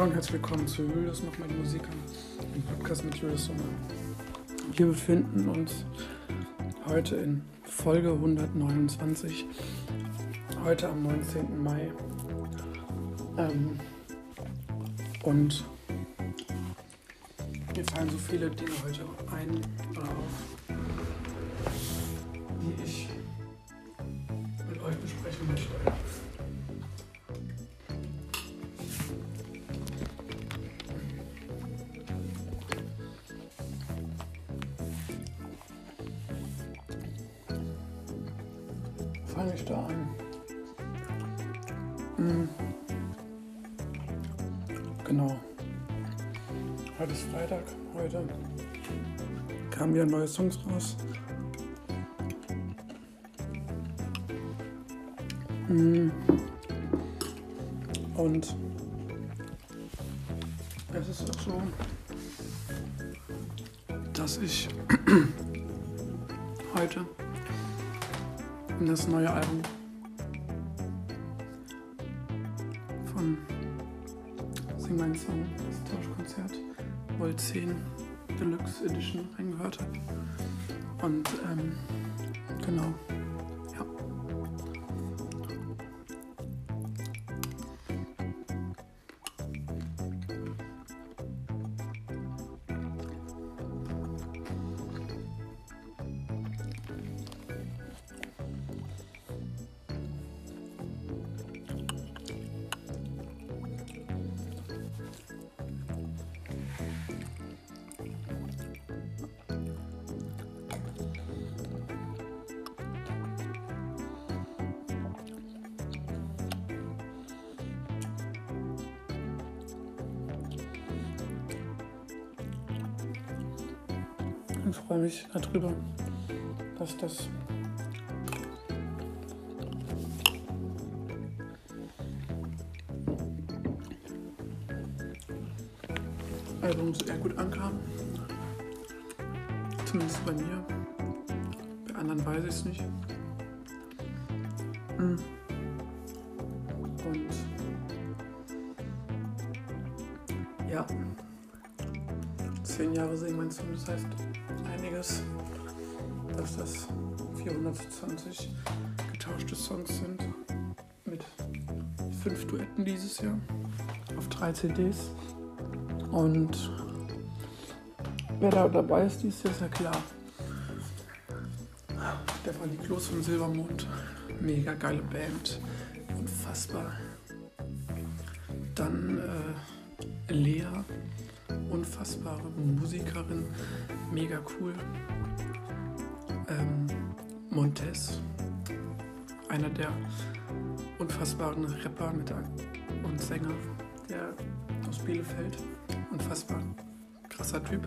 Hallo und herzlich willkommen zu Julius nochmal die Musik an, dem Podcast mit Julius Sommer. Wir befinden uns heute in Folge 129, heute am 19. Mai. Ähm, und mir fallen so viele Dinge heute ein oder auf, Genau. Heute ist Freitag. Heute kamen wieder neue Songs raus. Hm. Und es ist auch so, dass ich heute in das neue Album freue mich darüber, dass das Album sehr gut ankam. Zumindest bei mir. Bei anderen weiß ich es nicht. Mm. Und ja, zehn Jahre singen mein Song, das heißt einiges, dass das 420 getauschte Songs sind mit fünf Duetten dieses Jahr auf drei CDs. Und wer da dabei ist, ist ja klar. Stefanie Kloß von Silbermond, mega geile Band, unfassbar. Musikerin, mega cool. Ähm, Montez, einer der unfassbaren Rapper mit und Sänger, der aus Bielefeld, unfassbar krasser Typ.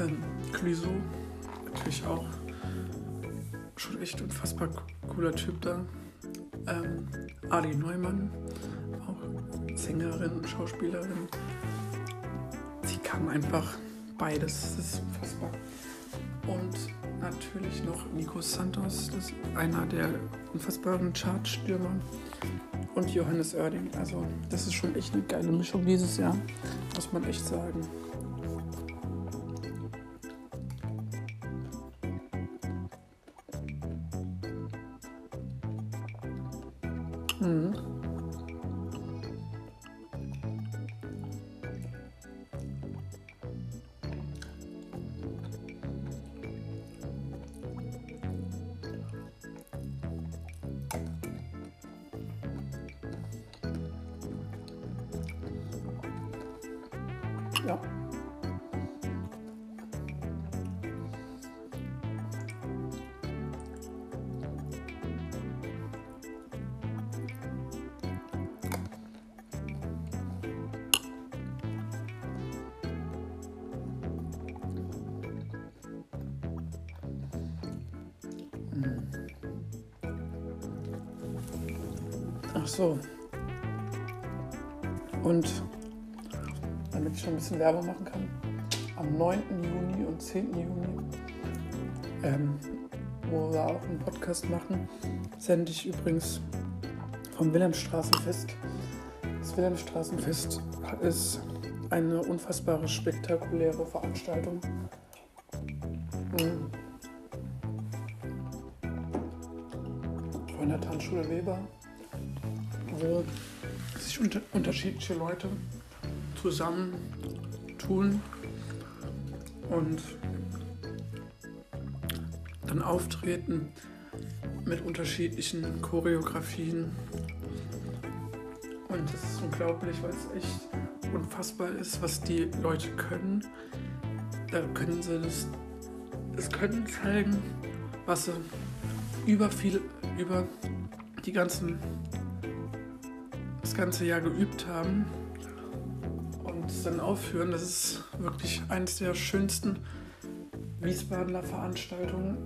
Ähm, Clouseau, natürlich auch schon echt unfassbar cooler Typ da. Ähm, Ali Neumann, auch Sängerin Schauspielerin. Kann einfach beides, das ist unfassbar. Und natürlich noch Nico Santos, das ist einer der unfassbaren Chartstürmer. Und Johannes Oerding. Also, das ist schon echt eine geile Mischung dieses Jahr, muss man echt sagen. Ach so. Und damit ich schon ein bisschen Werbung machen kann, am 9. Juni und 10. Juni, ähm, wo wir auch einen Podcast machen, sende ich übrigens vom Wilhelmstraßenfest Das Wilhelmstraßenfest ist eine unfassbare spektakuläre Veranstaltung. Von der Tanzschule Weber, wo sich unter unterschiedliche Leute zusammen tun und dann auftreten mit unterschiedlichen Choreografien. Und das ist unglaublich, weil es echt unfassbar ist, was die Leute können. Da können sie das, das können zeigen, was sie über viel, über die ganzen, das ganze Jahr geübt haben und es dann aufführen. Das ist wirklich eines der schönsten Wiesbadener Veranstaltungen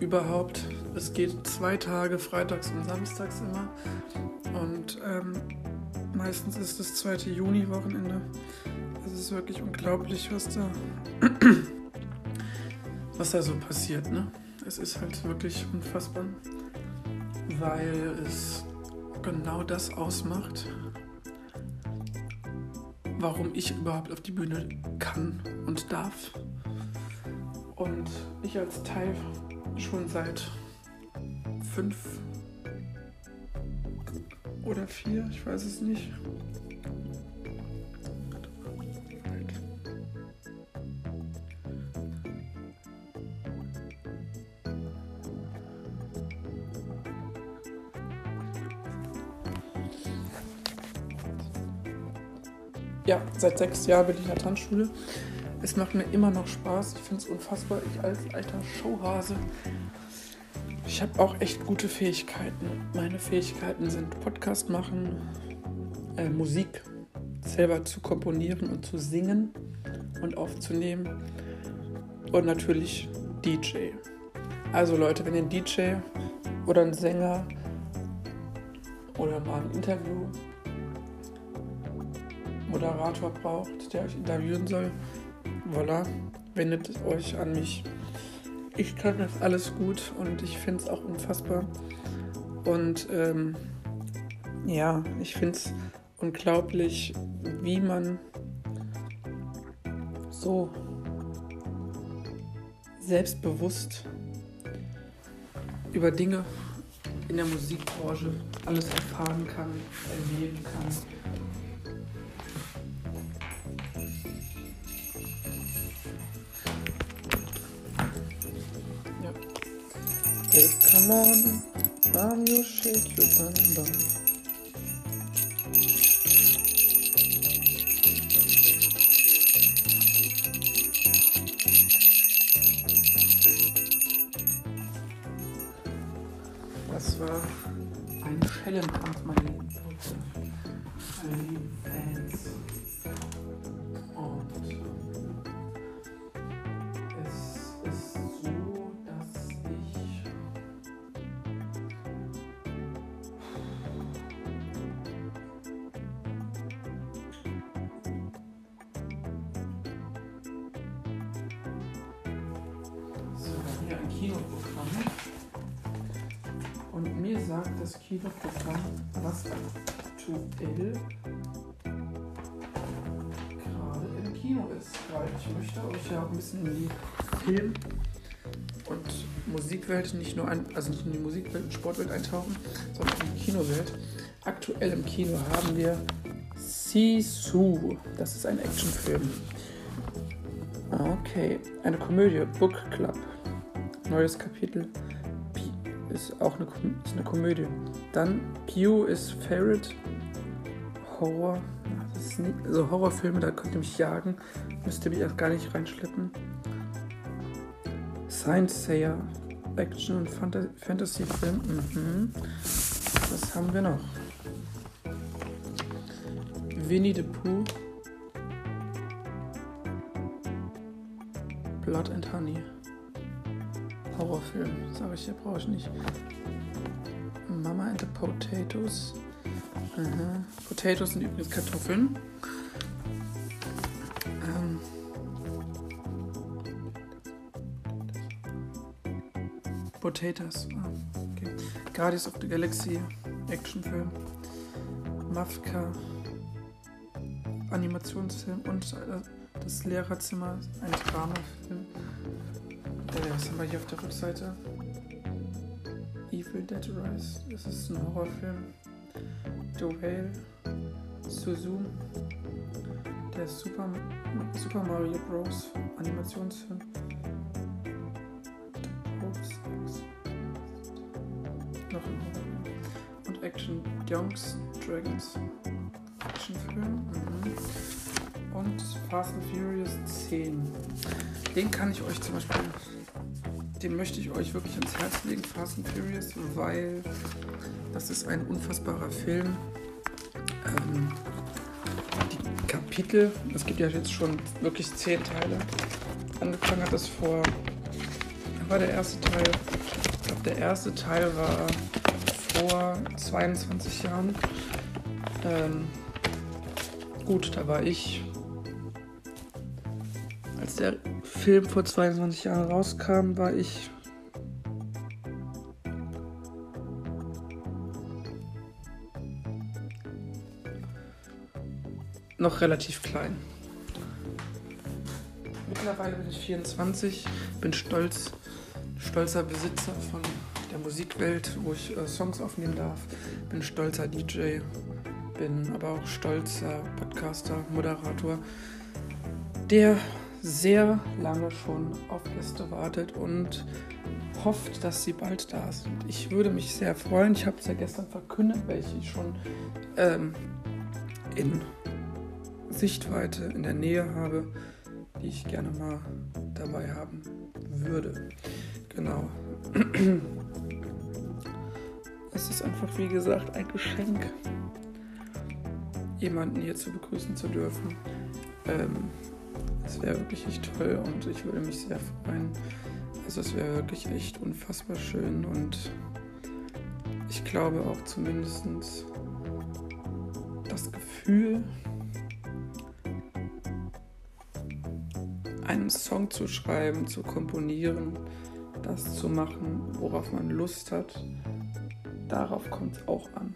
überhaupt. Es geht zwei Tage, freitags und samstags immer. Und ähm, meistens ist das zweite Juni-Wochenende. Es ist wirklich unglaublich, was da, was da so passiert. Ne? Es ist halt wirklich unfassbar, weil es genau das ausmacht, warum ich überhaupt auf die Bühne kann und darf. Und ich als Teil schon seit fünf oder vier, ich weiß es nicht. Ja, seit sechs Jahren bin ich in der Tanzschule. Es macht mir immer noch Spaß. Ich finde es unfassbar. Ich als alter Showhase. Ich habe auch echt gute Fähigkeiten. Meine Fähigkeiten sind Podcast machen, äh, Musik selber zu komponieren und zu singen und aufzunehmen. Und natürlich DJ. Also Leute, wenn ihr einen DJ oder einen Sänger oder mal ein Interview Moderator braucht, der euch interviewen soll, voilà, wendet euch an mich. Ich kann das alles gut und ich finde es auch unfassbar. Und ähm, ja, ich finde es unglaublich, wie man so selbstbewusst über Dinge in der Musikbranche alles erfahren kann, erleben kann. Come on, mom, you shake your bum bum. Das war ein Schellenkampf, meine lieben meine lieben Fans. Kinoprogramm. Aktuell gerade im Kino ist. Weil ich möchte euch ja ein bisschen in die Film- und Musikwelt nicht nur ein, also nicht in die Musikwelt und Sportwelt eintauchen, sondern in die Kinowelt. Aktuell im Kino haben wir Sisu. Das ist ein Actionfilm. Okay, eine Komödie, Book Club neues Kapitel. ist auch eine, ist eine Komödie. Dann Pew ist Ferret. Horror. Nie, also Horrorfilme, da könnt ihr mich jagen. Müsst ihr mich auch gar nicht reinschleppen. Science Sayer. Action- und Fantasy-Film. Mhm. Was haben wir noch? Winnie the Pooh. Blood and Honey. Horrorfilm. Sag ich, ja, brauche ich nicht. Mama and the Potatoes. Aha. Potatoes sind übrigens Kartoffeln. Ähm. Potatoes. Ah, okay. Guardians of the Galaxy. Actionfilm. Mafka. Animationsfilm und äh, das Lehrerzimmer, ein Dramafilm. Äh, was haben wir hier auf der Rückseite? Evil Dead Rise. Das ist ein Horrorfilm. Whale. Suzu. Der Super, Super Mario Bros. Animationsfilm. Noch. Und Action Junks Dragons. Actionfilm. Mhm. Und Fast and Furious 10. Den kann ich euch zum Beispiel den möchte ich euch wirklich ans Herz legen, Fast and Furious, weil das ist ein unfassbarer Film. Ähm, die Kapitel, es gibt ja jetzt schon wirklich zehn Teile. Angefangen hat das vor, war der erste Teil, ich glaube der erste Teil war vor 22 Jahren. Ähm, gut, da war ich, als der Film vor 22 Jahren rauskam, war ich noch relativ klein. Mittlerweile bin ich 24, bin stolz, stolzer Besitzer von der Musikwelt, wo ich äh, Songs aufnehmen darf, bin stolzer DJ, bin aber auch stolzer Podcaster, Moderator, der sehr lange schon auf Gäste wartet und hofft, dass sie bald da sind. Ich würde mich sehr freuen. Ich habe es ja gestern verkündet, welche ich schon ähm, in Sichtweite, in der Nähe habe, die ich gerne mal dabei haben würde. Genau. Es ist einfach, wie gesagt, ein Geschenk, jemanden hier zu begrüßen zu dürfen. Ähm, das wäre wirklich echt toll und ich würde mich sehr freuen. Also es wäre wirklich echt unfassbar schön und ich glaube auch zumindest das Gefühl, einen Song zu schreiben, zu komponieren, das zu machen, worauf man Lust hat, darauf kommt es auch an.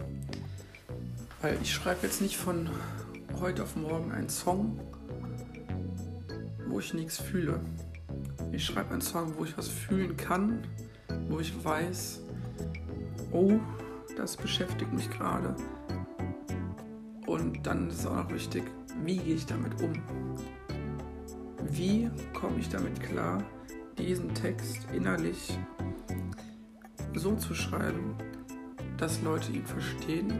Weil ich schreibe jetzt nicht von heute auf morgen einen Song, ich nichts fühle. Ich schreibe einen Song, wo ich was fühlen kann, wo ich weiß, oh, das beschäftigt mich gerade. Und dann ist es auch noch wichtig, wie gehe ich damit um? Wie komme ich damit klar, diesen Text innerlich so zu schreiben, dass Leute ihn verstehen,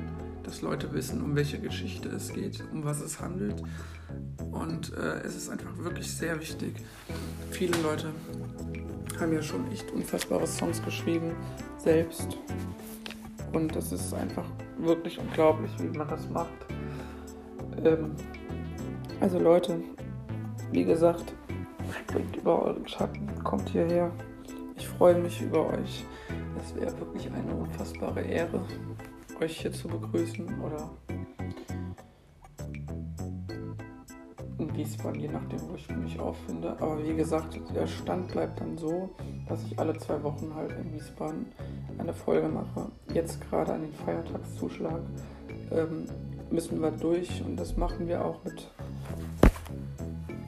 dass Leute wissen, um welche Geschichte es geht, um was es handelt und äh, es ist einfach wirklich sehr wichtig. Viele Leute haben ja schon echt unfassbare Songs geschrieben, selbst. Und das ist einfach wirklich unglaublich, wie man das macht. Ähm, also Leute, wie gesagt, springt über euren Schatten, kommt hierher. Ich freue mich über euch. Es wäre wirklich eine unfassbare Ehre, euch hier zu begrüßen oder in Wiesbaden, je nachdem, wo ich mich auffinde. Aber wie gesagt, der Stand bleibt dann so, dass ich alle zwei Wochen halt in Wiesbaden eine Folge mache. Jetzt gerade an den Feiertagszuschlag ähm, müssen wir durch und das machen wir auch mit,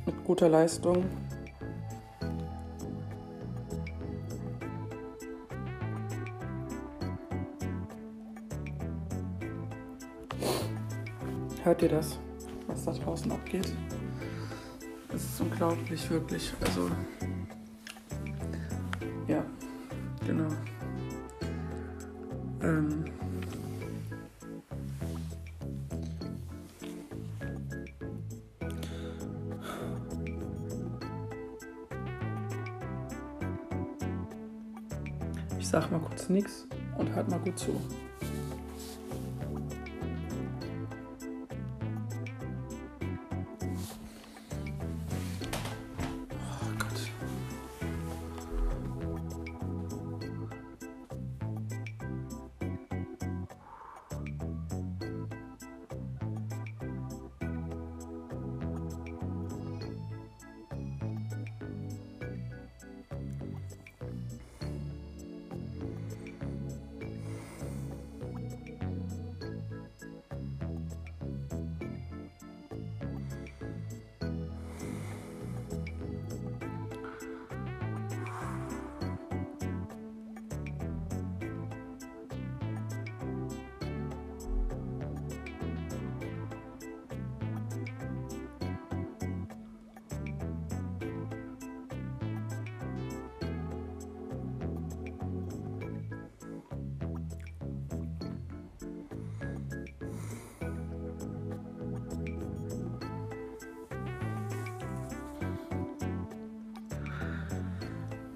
mit guter Leistung. Hört ihr das, was da draußen abgeht? Es ist unglaublich, wirklich. Also, ja, genau. Ähm, ich sag mal kurz nichts und halt mal gut zu.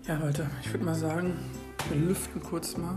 Ja, Leute, ich würde mal sagen, wir lüften kurz mal.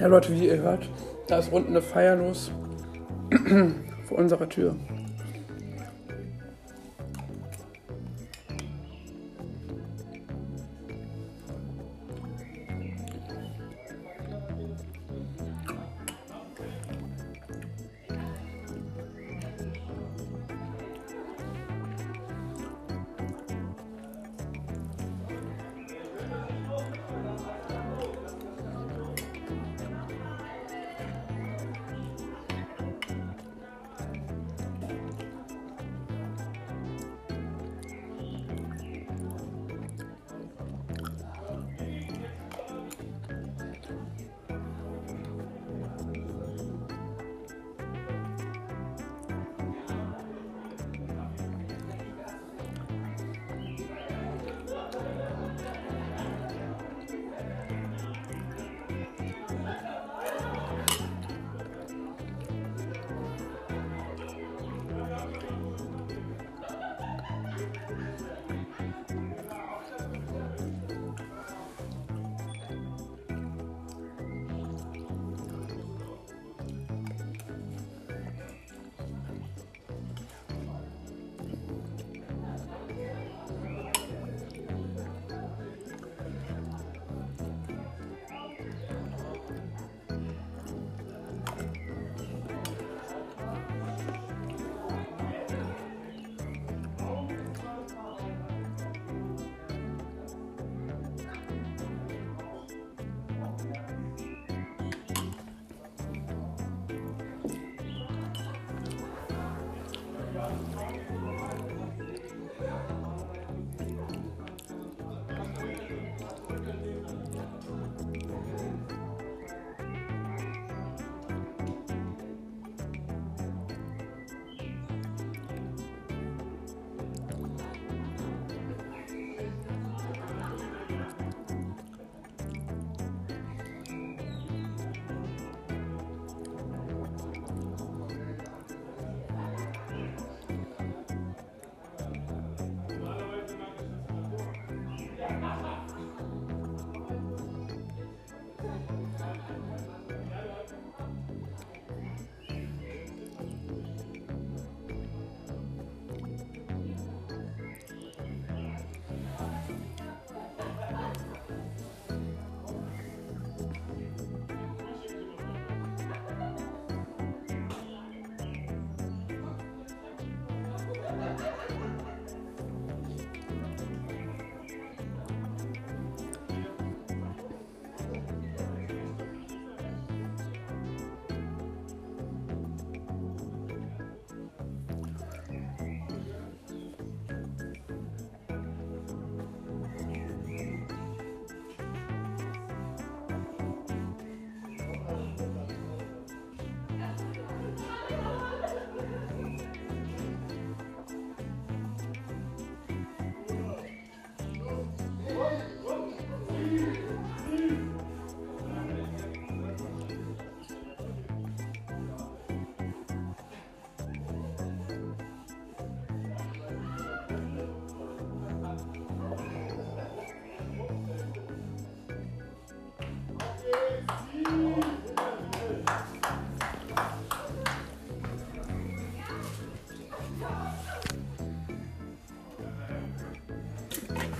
Ja, Leute, wie ihr hört, da ist unten eine Feier los vor unserer Tür.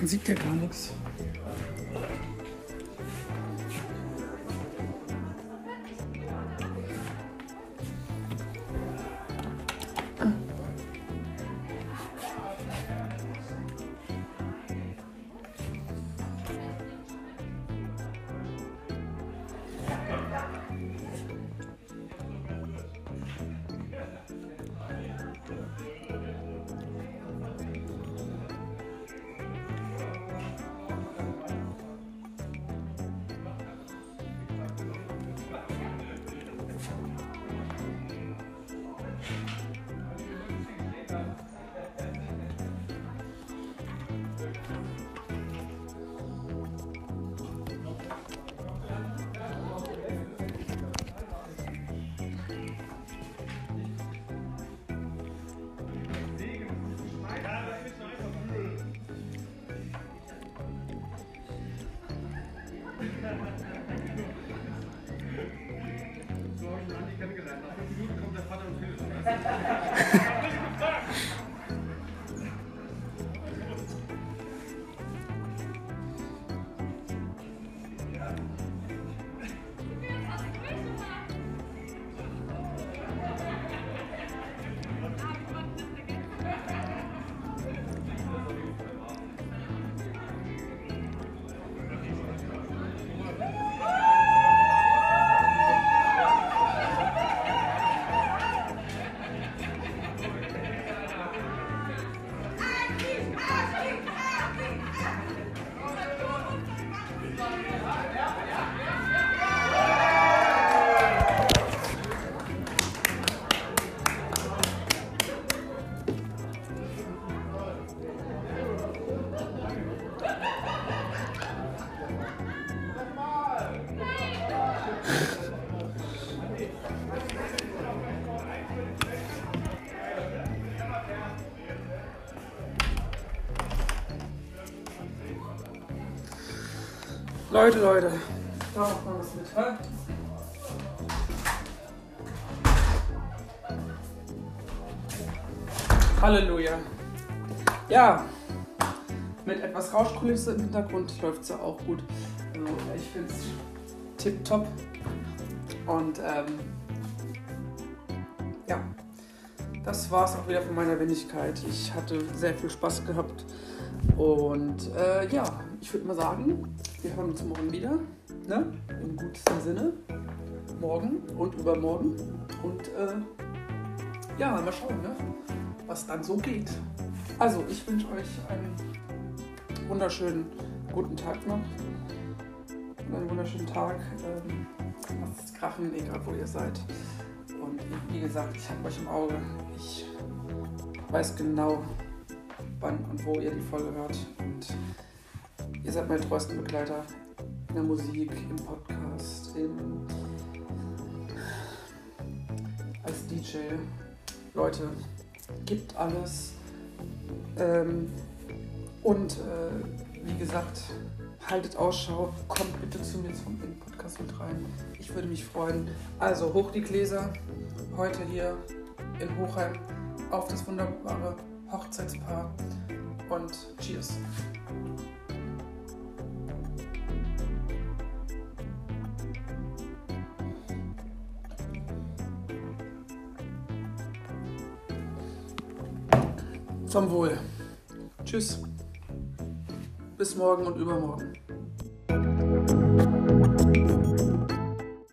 Sieht ja gar nichts. Leute, Leute. Da macht man was mit, hä? Halleluja. Ja, mit etwas Rauschkulisse im Hintergrund läuft es ja auch gut. Also ich finde es tipptopp. Und ähm, ja, das war es auch wieder von meiner Wendigkeit. Ich hatte sehr viel Spaß gehabt. Und äh, ja, ich würde mal sagen, wir hören uns morgen wieder. Ne? Im gutesten Sinne. Morgen und übermorgen. Und äh, ja, mal schauen, ne? was dann so geht. Also, ich wünsche euch einen wunderschönen guten Tag noch. Und einen wunderschönen Tag. Ähm, lasst es krachen, egal wo ihr seid. Und wie gesagt, ich habe euch im Auge. Ich weiß genau, wann und wo ihr die Folge hört. Und ihr seid meine treuesten Begleiter in der Musik, im Podcast, im, als DJ. Leute, gibt alles. Ähm, und äh, wie gesagt, haltet Ausschau, kommt bitte zu mir zum Podcast mit rein. Ich würde mich freuen. Also hoch die Gläser, heute hier in Hochheim auf das wunderbare Hochzeitspaar und Cheers. Zum Wohl. Tschüss. Bis morgen und übermorgen.